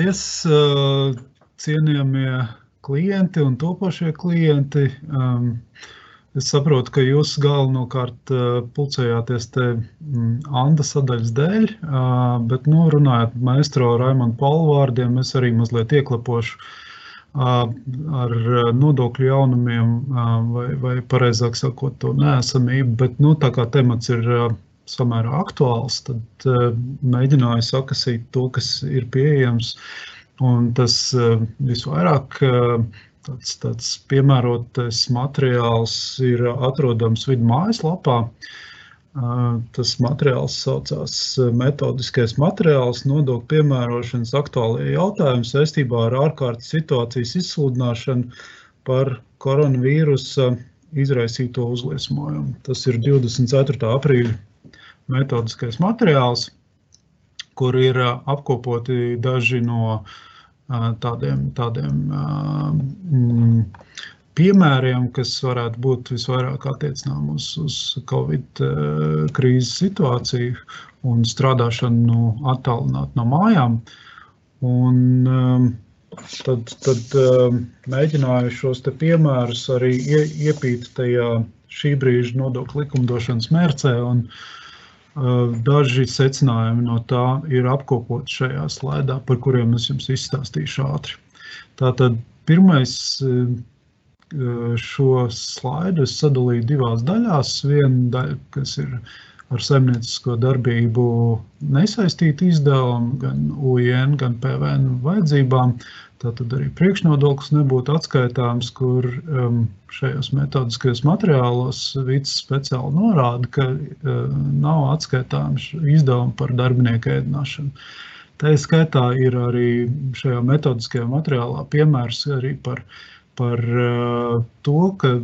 paldies, cienījamie klienti un topošie klienti. Es saprotu, ka jūs galvenokārt pulcējāties te mm, Anda sadaļas dēļ, bet, nu, runājot maestro Raimondu Paulu vārdiem, es arī mazliet ieklapošu ar nodokļu jaunumiem, vai, vai pareizāk sakot, to neesamību. Bet, nu, tā kā temats ir samērā aktuāls, tad mēģināju sakasīt to, kas ir pieejams. Un tas visvairāk tāds, tāds piemērotais materiāls ir atrodams vidu mājaslapā. Tas materiāls saucās metodiskais materiāls nodokļu piemērošanas aktuālajie jautājumi saistībā ar ārkārtas situācijas izsludināšanu par koronavīrusa izraisīto uzliesmojumu. Tas ir 24. aprīļa metodiskais materiāls, kur ir apkopoti daži no tādiem, tādiem mm, piemēriem, kas varētu būt visvairāk attiecinām uz, uz Covid krīzes situāciju un strādāšanu nu, attālināt no mājām. Un, tad, tad mēģināju šos piemērus arī iepīt tajā šī brīža nodokļu likumdošanas mērcē. Un, eh, Daži secinājumi no tā ir apkopoti šajā slaidā, par kuriem es jums izstāstīšu ātri. Tātad pirmais šo slaidu es sadalīju divās daļās. Viena daļa, kas ir ar saimniecisko darbību nesaistīta izdevuma, gan UN, gan PVN vajadzībām. Tātad arī priekšnodoklis nebūtu atskaitāms, kur um, šajos metodiskajos materiālos Vīts speciāli norāda, ka uh, nav atskaitāms izdevumi par darbinieku ēdināšanu. Tā skaitā ir arī šajā metodiskajā materiālā piemērs arī par par uh, to, ka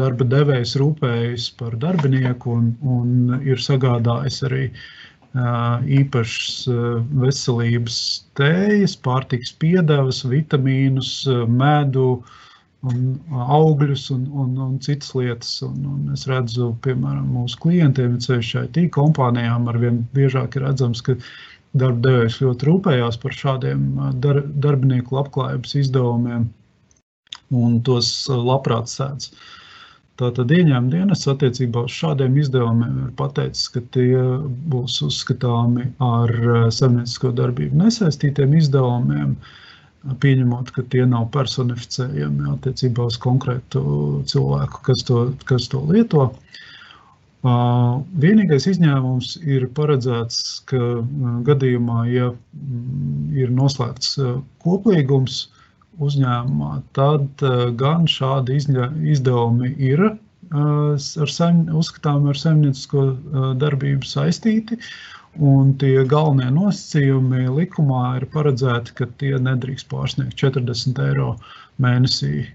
darba devējs rūpējas par darbinieku un, un ir sagādājis arī uh, īpašas uh, veselības tējas, pārtiks piedevas, vitamīnus, medu un augļus un, un, un citas lietas. Un, un es redzu, piemēram, mūsu klientiem, ceļšai tīk kompānijām, arvien biežāk ir redzams, ka darba devējs ļoti rūpējās par šādiem dar, darbinieku labklājības izdevumiem un tos labprāt sēdz. Tātad ieņēmuma dienas attiecībā uz šādiem izdevumiem ir pateicis, ka tie būs uzskatāmi ar saimniecisko darbību nesaistītiem izdevumiem, pieņemot, ka tie nav personificējami attiecībā uz konkrētu cilvēku, kas to, kas to lieto. Vienīgais izņēmums ir paredzēts, ka gadījumā, ja ir noslēgts koplīgums, uzņēmumā, tad eh, gan šādi izdevumi ir eh, ar saim, uzskatām ar saimniecisko eh, darbību saistīti. Un tie galvenie nosacījumi likumā ir paredzēti, ka tie nedrīkst pārsniegt 40 eiro mēnesī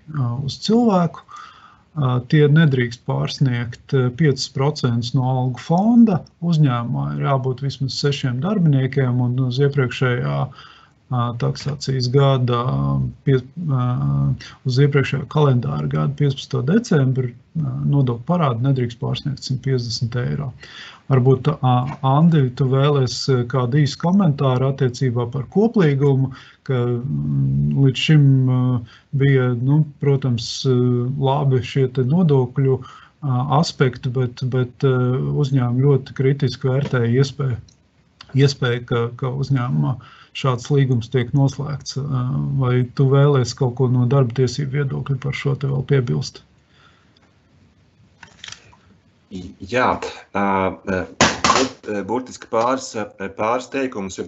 uz cilvēku. Tie nedrīkst pārsniegt 5% no algu fonda. Uzņēmumā ir jābūt vismaz sešiem darbiniekiem, un uz iepriekšējā uh, taksācijas gada, pie, uz iepriekšējā kalendāra gada 15. decembra nodokļu parādu nedrīkst pārsniegt 150 eiro. Varbūt, Andi, tu vēlēs kādu īsu komentāru attiecībā par koplīgumu, ka līdz šim bija, nu, protams, labi šie nodokļu aspekti, bet, bet uzņēmumi ļoti kritiski vērtēja iespēju, iespēju ka, ka uzņēmumā uh, šāds līgums tiek noslēgts. Vai tu vēlēsies kaut ko no darba tiesību viedokļa par šo te vēl piebilst? Jā, burtiski pāris, pāris teikumus.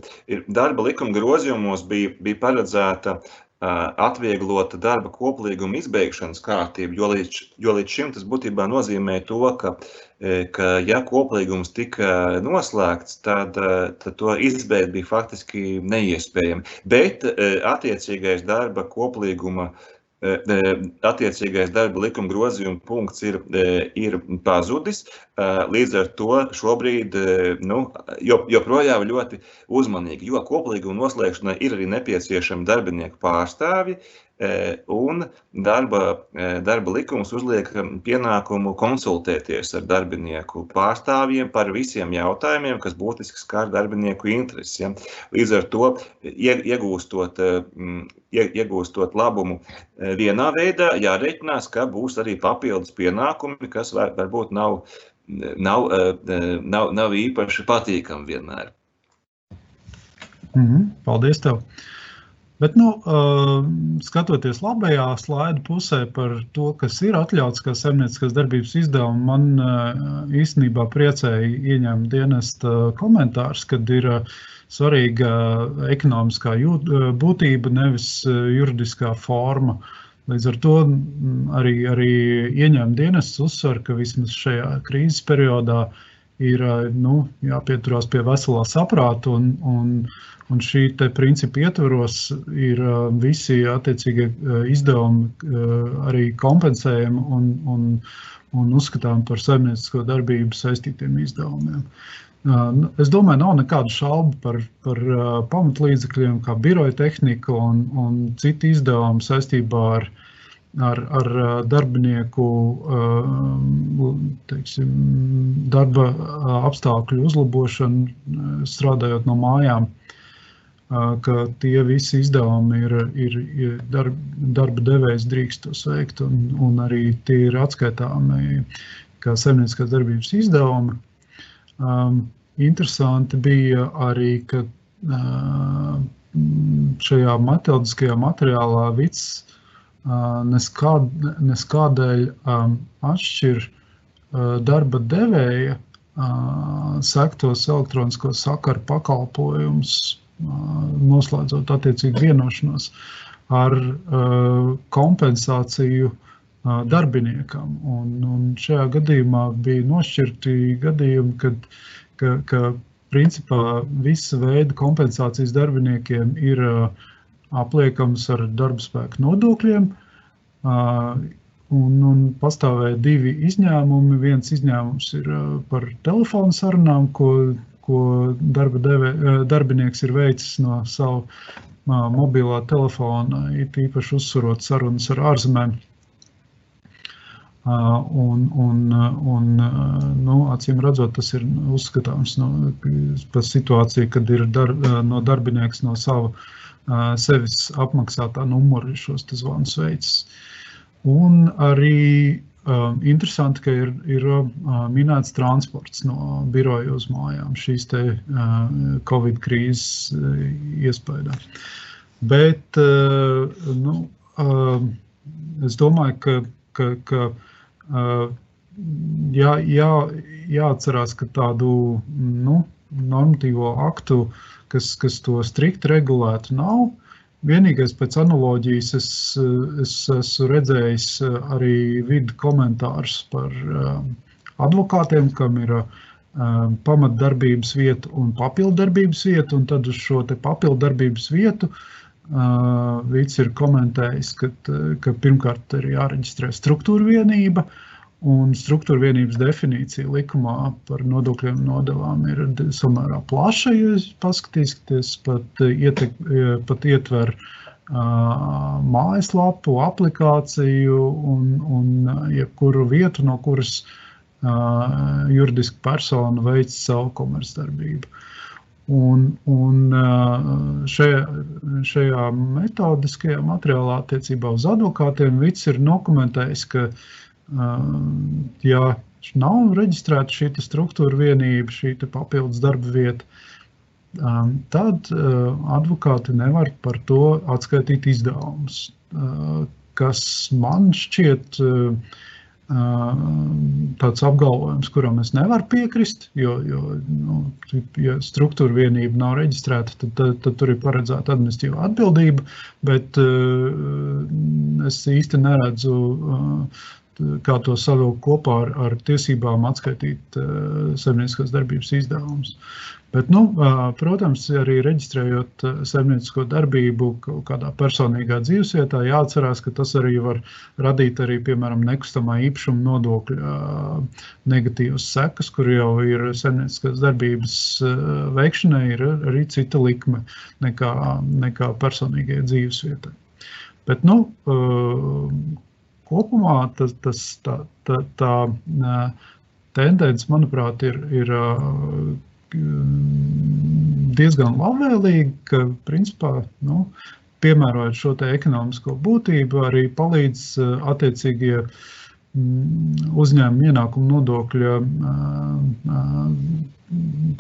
Darba likuma grozījumos bija, bija paredzēta atvieglota darba koplīguma izbeigšanas kārtība, jo līdz, jo līdz šim tas būtībā nozīmē to, ka uh, ka, ja koplīgums tika noslēgts, tad, tad to izbeigt bija faktiski neiespējami. Bet attiecīgais darba koplīguma attiecīgais darba likuma grozījuma punkts ir, ir pazudis. Līdz ar to šobrīd nu, joprojām ļoti uzmanīgi, jo koplīguma noslēgšanai ir arī nepieciešami darbinieku pārstāvji, un darba, darba likums uzliek pienākumu konsultēties ar darbinieku pārstāvjiem par visiem jautājumiem, kas būtiski skar darbinieku intereses. Ja. Līdz ar to iegūstot, iegūstot labumu vienā veidā, jārēķinās, ka būs arī papildus pienākumi, kas var, varbūt nav, nav, nav, nav īpaši patīkami vienmēr. Mm -hmm, paldies! Tev. Bet, nu, skatoties labajā slaidu pusē par to, kas ir atļauts kā saimnieciskās darbības izdevumi, man īstenībā priecēja ieņemt dienesta komentārs, kad ir svarīga ekonomiskā būtība, nevis juridiskā forma. Līdz ar to arī, arī ieņēmuma dienests uzsver, ka vismaz šajā krīzes periodā ir nu, jāpieturās pie veselā saprāta un, un Un šī principa ietvaros ir visi attiecīgie izdevumi arī kompensējami un, un, un uzskatām par saimniecisko darbību saistītiem izdevumiem. Es domāju, nav nekādu šaubu par, par pamatlīdzekļiem, kā biroja tehnika un, un citi izdevumi saistībā ar, ar, ar darbinieku teiksim, darba apstākļu uzlabošanu, strādājot no mājām ka tie visi izdevumi ir, ir, ir darba, darba devējs drīkst tos veikt, un, un arī tie ir atskaitāmi kā saimnieciskās darbības izdevumi. Um, interesanti bija arī, ka šajā metodiskajā materiālā Vits neskād, neskādēļ um, atšķir uh, darba devēja uh, sektos elektronisko sakaru pakalpojumus noslēdzot attiecīgi vienošanos ar kompensāciju darbiniekam. Un, un šajā gadījumā bija nošķirti gadījumi, kad ka, ka principā visa veida kompensācijas darbiniekiem ir apliekams ar darba spēku nodokļiem. Un, un pastāvēja divi izņēmumi. Viens izņēmums ir par telefonu sarunām, ko ko darba deve, darbinieks ir veicis no savu mobilā telefona, it īpaši uzsverot sarunas ar ārzemēm. Un, un, un nu, acīm redzot, tas ir uzskatāms no, par situāciju, kad ir dar, no darbinieks no sava sevis apmaksātā numura šos zvanus veids. Un arī Uh, interesanti, ka ir, ir uh, minēts transports no biroja uz mājām šīs te, uh, Covid krīzes uh, iespējā. Bet uh, nu, uh, es domāju, ka, ka, ka uh, jā, jā, jāatcerās, ka tādu nu, normatīvo aktu, kas, kas to strikt regulētu, nav. Vienīgais pēc analoģijas es, es esmu redzējis eh, arī vidu komentārus par um, advokātiem, kam ir um, pamatdarbības vieta un papildarbības vieta, un tad uz šo papildarbības vietu Vīts ir komentējis, ka, ka pirmkārt ir jāreģistrē struktūra vienība, uh, Un struktūra vienības definīcija likumā par nodokļiem un nodevām ir samērā plaša. Ja paskatīsieties, pat, ietek, pat ietver uh, mājaslapu, aplikāciju un, un jebkuru vietu, no kuras uh, juridiska persona veic savu komercdarbību. Un, un šajā, šajā metodiskajā materiālā attiecībā uz advokātiem Vits ir dokumentējis, ka uh, ja nav reģistrēta šī struktūra vienība, šī papildus darba vieta, tad advokāti nevar par to atskaitīt izdevumus. Kas man šķiet tāds apgalvojums, kuram es nevaru piekrist, jo, jo nu, ja struktūra vienība nav reģistrēta, tad, tad, tad tur ir paredzēta administratīva atbildība, bet es īsti neredzu kā to savilkt kopā ar, ar tiesībām atskaitīt uh, saimnieciskās darbības izdevumus. Bet, nu, uh, protams, arī reģistrējot uh, saimniecisko darbību kādā personīgā dzīvesvietā, jāatcerās, ka tas arī var radīt arī, piemēram, nekustamā īpašuma nodokļa negatīvas sekas, kur jau ir saimnieciskās darbības veikšanai ir arī cita likme nekā, nekā personīgajai dzīvesvietai. Bet, nu, kopumā tas, tas, tā, tā, tā tendence, manuprāt, ir, ir diezgan labvēlīga, ka principā nu, piemērojot šo ekonomisko būtību, arī palīdz attiecīgie uzņēmuma ienākuma nodokļa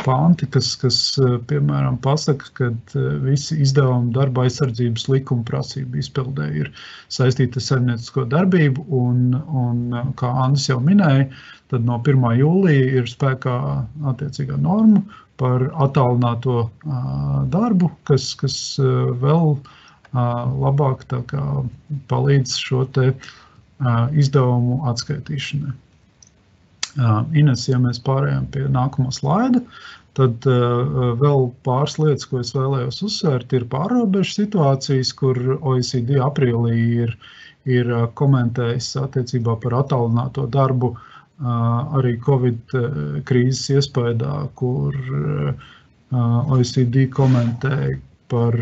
panti, kas, kas piemēram, pasaka, ka visi izdevumi darba aizsardzības likuma prasību izpildē ir saistīti ar saimniecisko darbību. Un, un, kā Andris jau minēja, tad no 1. jūlija ir spēkā attiecīgā norma par attālināto darbu, kas, kas vēl labāk palīdz šo te izdevumu atskaitīšanai. Ines, ja mēs pārējām pie nākamā slaida, tad vēl pāris lietas, ko es vēlējos uzsvērt, ir pārobežu situācijas, kur OECD aprīlī ir, ir komentējis attiecībā par attālināto darbu arī Covid krīzes iespējā, kur OECD komentēja par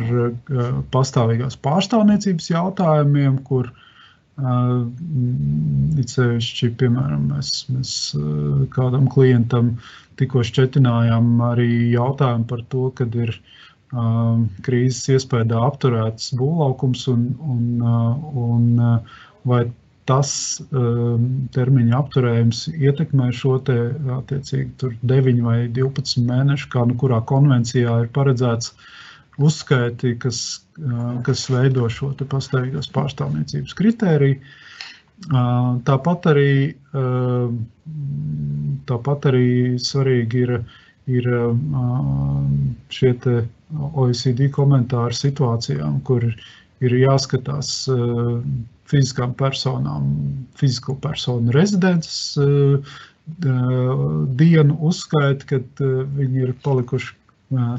pastāvīgās pārstāvniecības jautājumiem, kur uh, It sevišķi, piemēram, mēs, mēs kādam klientam tikko šķetinājām arī jautājumu par to, kad ir krīzes iespējā apturēts būvlaukums un, un, un vai tas termiņa apturējums ietekmē šo te attiecīgi 9 vai 12 mēnešu, kā nu kurā konvencijā ir paredzēts uh, uzskaiti, kas, kas veido šo pastāvīgās pārstāvniecības kritēriju. Tāpat arī, tāpat arī svarīgi ir, ir šie OECD komentāri situācijām, kur ir jāskatās fiziskām personām, fizisko personu rezidences dienu uzskaiti, kad viņi ir palikuši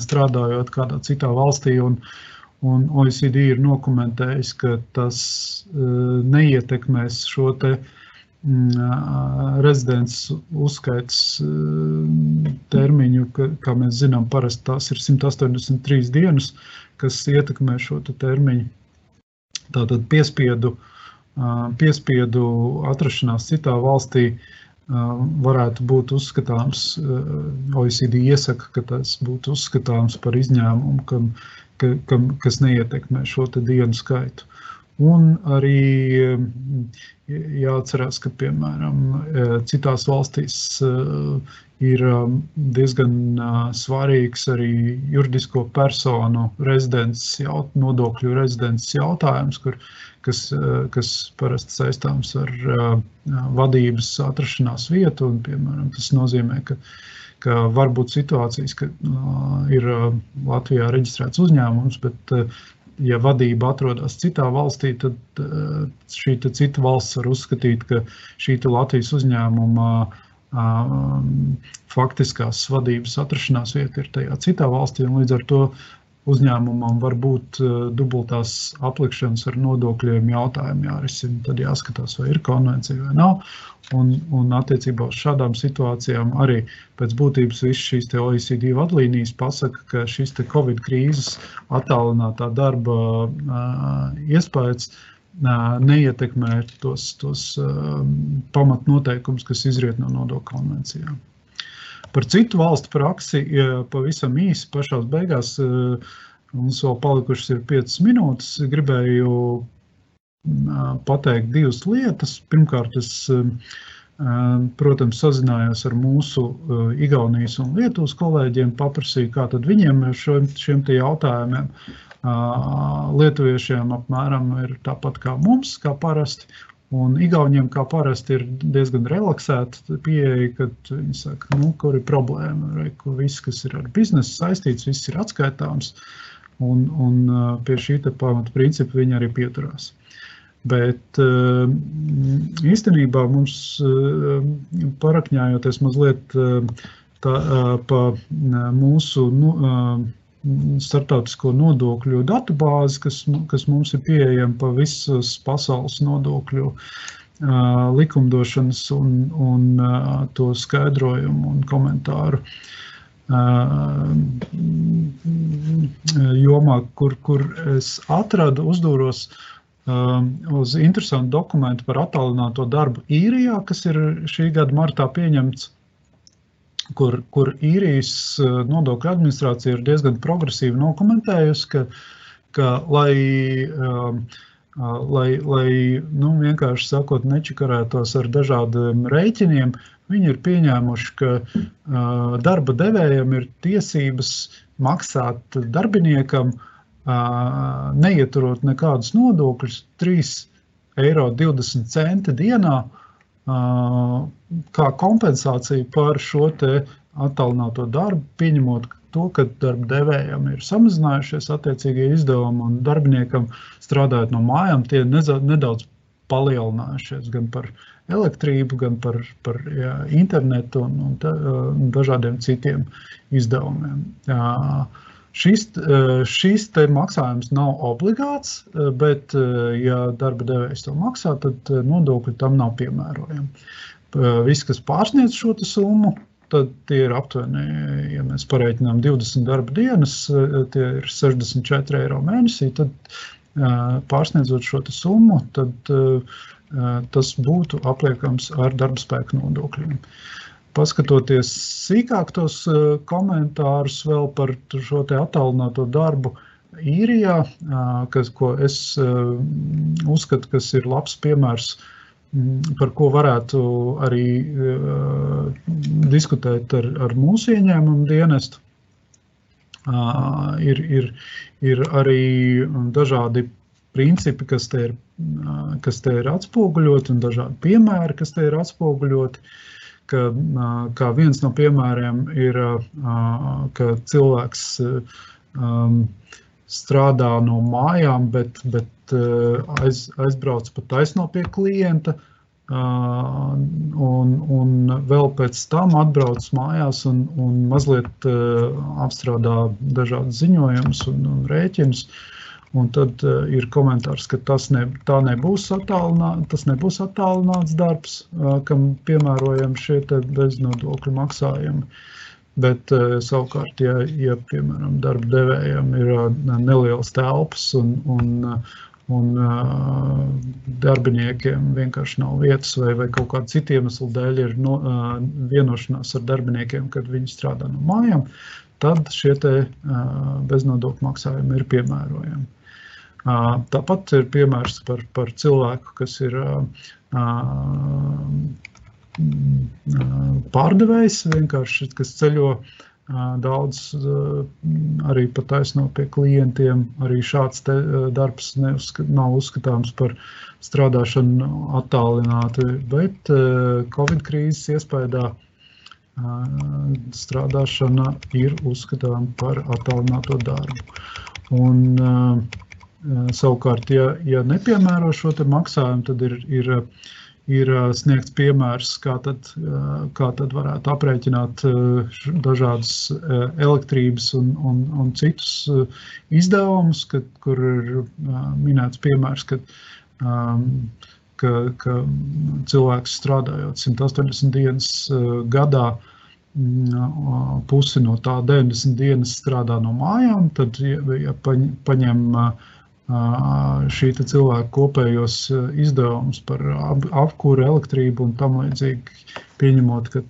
strādājot kādā citā valstī. Un, un OECD ir dokumentējis, ka tas neietekmēs šo te rezidents uzskaits termiņu, ka, kā mēs zinām, parasti tās ir 183 dienas, kas ietekmē šo te termiņu. Tātad piespiedu, piespiedu atrašanās citā valstī varētu būt uzskatāms, OECD iesaka, ka tas būtu uzskatāms par izņēmumu, kam, ka, kam, kas neietekmē šo dienu skaitu. Un arī jāatcerās, ka piemēram citās valstīs ir diezgan svarīgs arī juridisko personu rezidents, jaut, nodokļu rezidents jautājums, kur kas, eh, kas parasti saistāms ar eh, vadības atrašanās vietu. Un, piemēram, tas nozīmē, ka, ka var būt situācijas, ka eh, ir Latvijā reģistrēts uzņēmums, bet ja vadība atrodas citā valstī, tad šī cita valsts var uzskatīt, ka šī Latvijas uzņēmuma faktiskās vadības atrašanās vieta ir tajā citā valstī. Līdz ar to uzņēmumam var būt eh, dubultās aplikšanas ar nodokļiem jautājumi jārisina. Tad jāskatās, vai ir konvencija vai nav. Un, un attiecībā uz šādām situācijām arī pēc būtības visas šīs OECD vadlīnijas pasaka, ka šis Covid krīzes attālinātā darba uh, iespējas uh, neietekmē tos, tos pamatnoteikumus, kas izriet no nodokļu konvencijām. Par citu valstu praksi pavisam īsi pašā beigās. Mums vēl palikušas ir 5 minūtes. Gribēju pateikt divas lietas. Pirmkārt, es, protams, sazinājos ar mūsu Igaunijas un Lietuvas kolēģiem, paprasīju, kā tad viņiem šiem, šiem jautājumiem. Lietuviešiem apmēram ir tāpat kā mums, kā parasti, Un Igauniem, kā parasti, ir diezgan relaksēta pieeja, kad viņi saka, nu, kur ir problēma, vai ka viss, kas ir ar biznesu saistīts, viss ir atskaitāms. Un, un pie šī pamata principa viņi arī pieturās. Bet īstenībā mums parakņājoties mazliet tā, pa mūsu nu, startautisko nodokļu datubāzi, kas, kas mums ir pieejama pa visas pasaules nodokļu likumdošanas un, un to skaidrojumu un komentāru jomā, kur, kur es atradu, uzdūros uz interesantu dokumentu par attālināto darbu īrijā, kas ir šī gada martā pieņemts, kur, kur īrijas nodokļu administrācija ir diezgan progresīvi nokomentējusi, ka, ka lai, lai, lai nu, vienkārši sakot, nečakarētos ar dažādiem rēķiniem, viņi ir pieņēmuši, ka darba devējiem ir tiesības maksāt darbiniekam neieturot nekādus nodokļus, 3,20 eiro dienā, kā kompensācija par šo attālināto darbu, pieņemot to, ka darba devējiem ir samazinājušies attiecīgie izdevumi un darbiniekam strādājot no mājām, tie nedaudz palielinājušies gan par elektrību, gan par, par jā, internetu un, un, tā, un dažādiem citiem izdevumiem. Jā, Šis, eh, šis maksājums nav obligāts, eh, bet, eh, ja darba devējs to maksā, tad nodokļi tam nav piemērojami. Viss, kas pārsniedz šo summu, tad tie ir aptuveni, ja mēs pareiķinām 20 darba dienas, tie ir 64 eiro mēnesī. Tad, pārsniedzot šo summu, tad tas būtu apliekams ar darba spēku nodokļiem. Uh, paskatoties sīkāk tos eh, komentārus vēl par šo attālināto darbu īrijā, kas, ko es eh, uzskatu, kas ir labs piemērs, mm, par ko varētu arī eh, diskutēt ar, ar mūsu ieņēmumu dienestu. Ir, ir, ir arī dažādi principi, kas te ir, kas te ir atspoguļoti, un dažādi piemēri, kas te ir atspoguļoti. Uh, ka kā viens no piemēriem ir, ka cilvēks strādā no mājām, bet, bet aiz, aizbrauc pa taisno pie klienta. Un, un vēl pēc tam atbrauc mājās un, un mazliet apstrādā dažādas ziņojumus un, un rēķinus. Uh, Un tad uh, ir komentārs, ka tas ne, nebūs, attālinā, tas nebūs attālināts darbs, uh, kam piemērojam šie beznodokļu maksājumi. Bet uh, savukārt, ja, ja piemēram darba devējiem ir uh, nelielas telpas un, un, uh, un uh, darbiniekiem vienkārši nav vietas, vai, vai kaut kāda cita iemesla dēļ ir no, uh, vienošanās ar darbiniekiem, kad viņi strādā no mājām, tad šie te, uh, beznodokļu maksājumi ir piemērojami. Tāpat ir piemērs par, par cilvēku, kas ir pārdevējs, vienkārši kas ceļo daudz arī pat taisno pie klientiem. Arī šāds darbs neuzskat, nav uzskatāms par strādāšanu attālināti, bet Covid krīzes iespējā strādāšana ir uzskatāma par attālināto darbu. Un, uh, Savukārt, ja, ja nepiemēro šo maksājumu, tad ir, ir, ir sniegts piemērs, kā tad, kā tad varētu aprēķināt dažādas elektrības un, un, un citus izdevumus, kad, kur ir minēts piemērs, ka, ka, ka cilvēks strādājot 180 dienas gadā, pusi no tā 90 dienas strādā no mājām, tad, ja paņem šī cilvēka kopējos izdevumus par apkūru, elektrību un tam līdzīgi, pieņemot, ka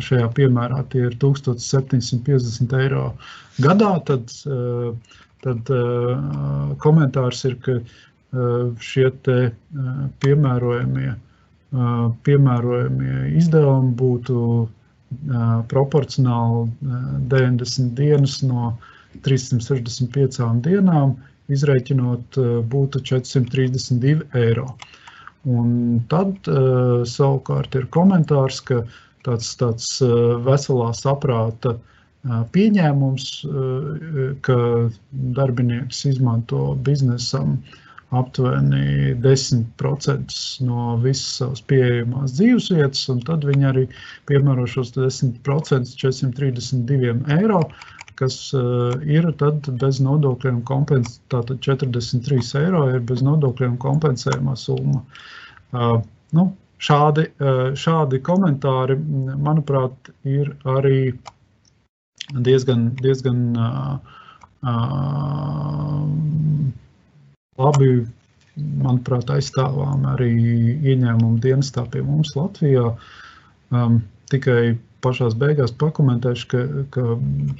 šajā piemērā tie ir 1750 eiro gadā, tad, tad komentārs ir, ka šie piemērojamie, piemērojamie izdevumi būtu proporcionāli 90 dienas no 365 dienām, izreikinot, eh, būtu 432 eiro. Un tad uh, savukārt ir komentārs, ka tāds, tāds uh, veselā saprāta pieņēmums, ka darbinieks izmanto biznesam aptuveni 10% no visas savas pieejamās dzīvesvietas, un tad viņi arī piemēro šos 10% 432 eiro. Kas uh, ir bez nodokļiem kompensēta. Tātad 43 eiro ir bez nodokļiem kompensējumā summa. Uh, nu, šādi, uh, šādi komentāri, manuprāt, ir arī diezgan, diezgan labi manuprāt, aizstāvām arī ieņēmumu dienestā pie mums Latvijā. Um, tikai pašās beigās pakomentēšu, ka, ka,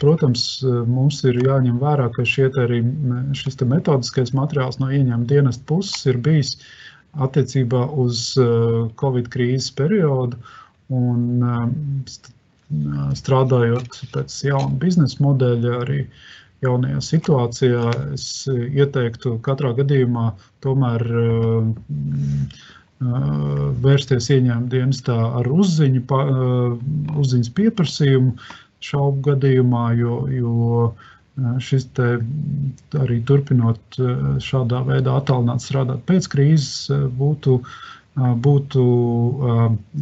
protams, mums ir jāņem vērā, ka arī šis metodiskais materiāls no ieņēmuma dienesta puses ir bijis attiecībā uz Covid krīzes periodu. Un strādājot pēc jauna biznesa modeļa, arī jaunajā situācijā, es ieteiktu katrā gadījumā tomēr vērsties ieņēmuma dienestā ar uzziņu, uzziņas pieprasījumu šaubu gadījumā, jo, jo šis te arī turpinot šādā veidā attālināt strādāt pēc krīzes būtu, būtu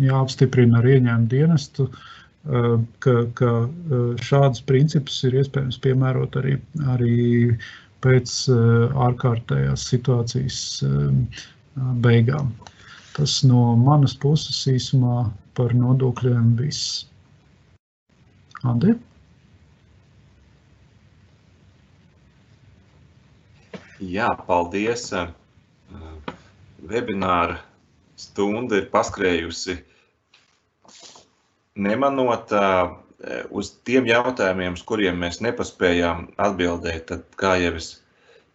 jāapstiprina ar ieņēmuma dienestu, ka, ka šādus principus ir iespējams piemērot arī, arī pēc ārkārtējās situācijas beigām. Tas no manas puses īsumā par nodokļiem viss. Andi? Jā, paldies. Webināra stunda ir paskrējusi nemanot uz tiem jautājumiem, uz kuriem mēs nepaspējām atbildēt. Tad, kā jau es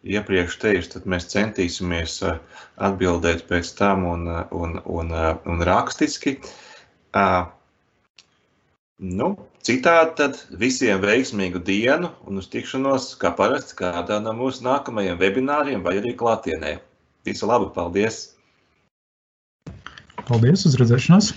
iepriekš teicu, tad mēs centīsimies uh, atbildēt pēc tam un, uh, un, un, uh, un rakstiski. Nu, citādi tad visiem veiksmīgu dienu un uz tikšanos, kā parasti, kādā no mūsu nākamajiem webināriem vai arī klātienē. Visu labu, paldies! Paldies, uz redzēšanos!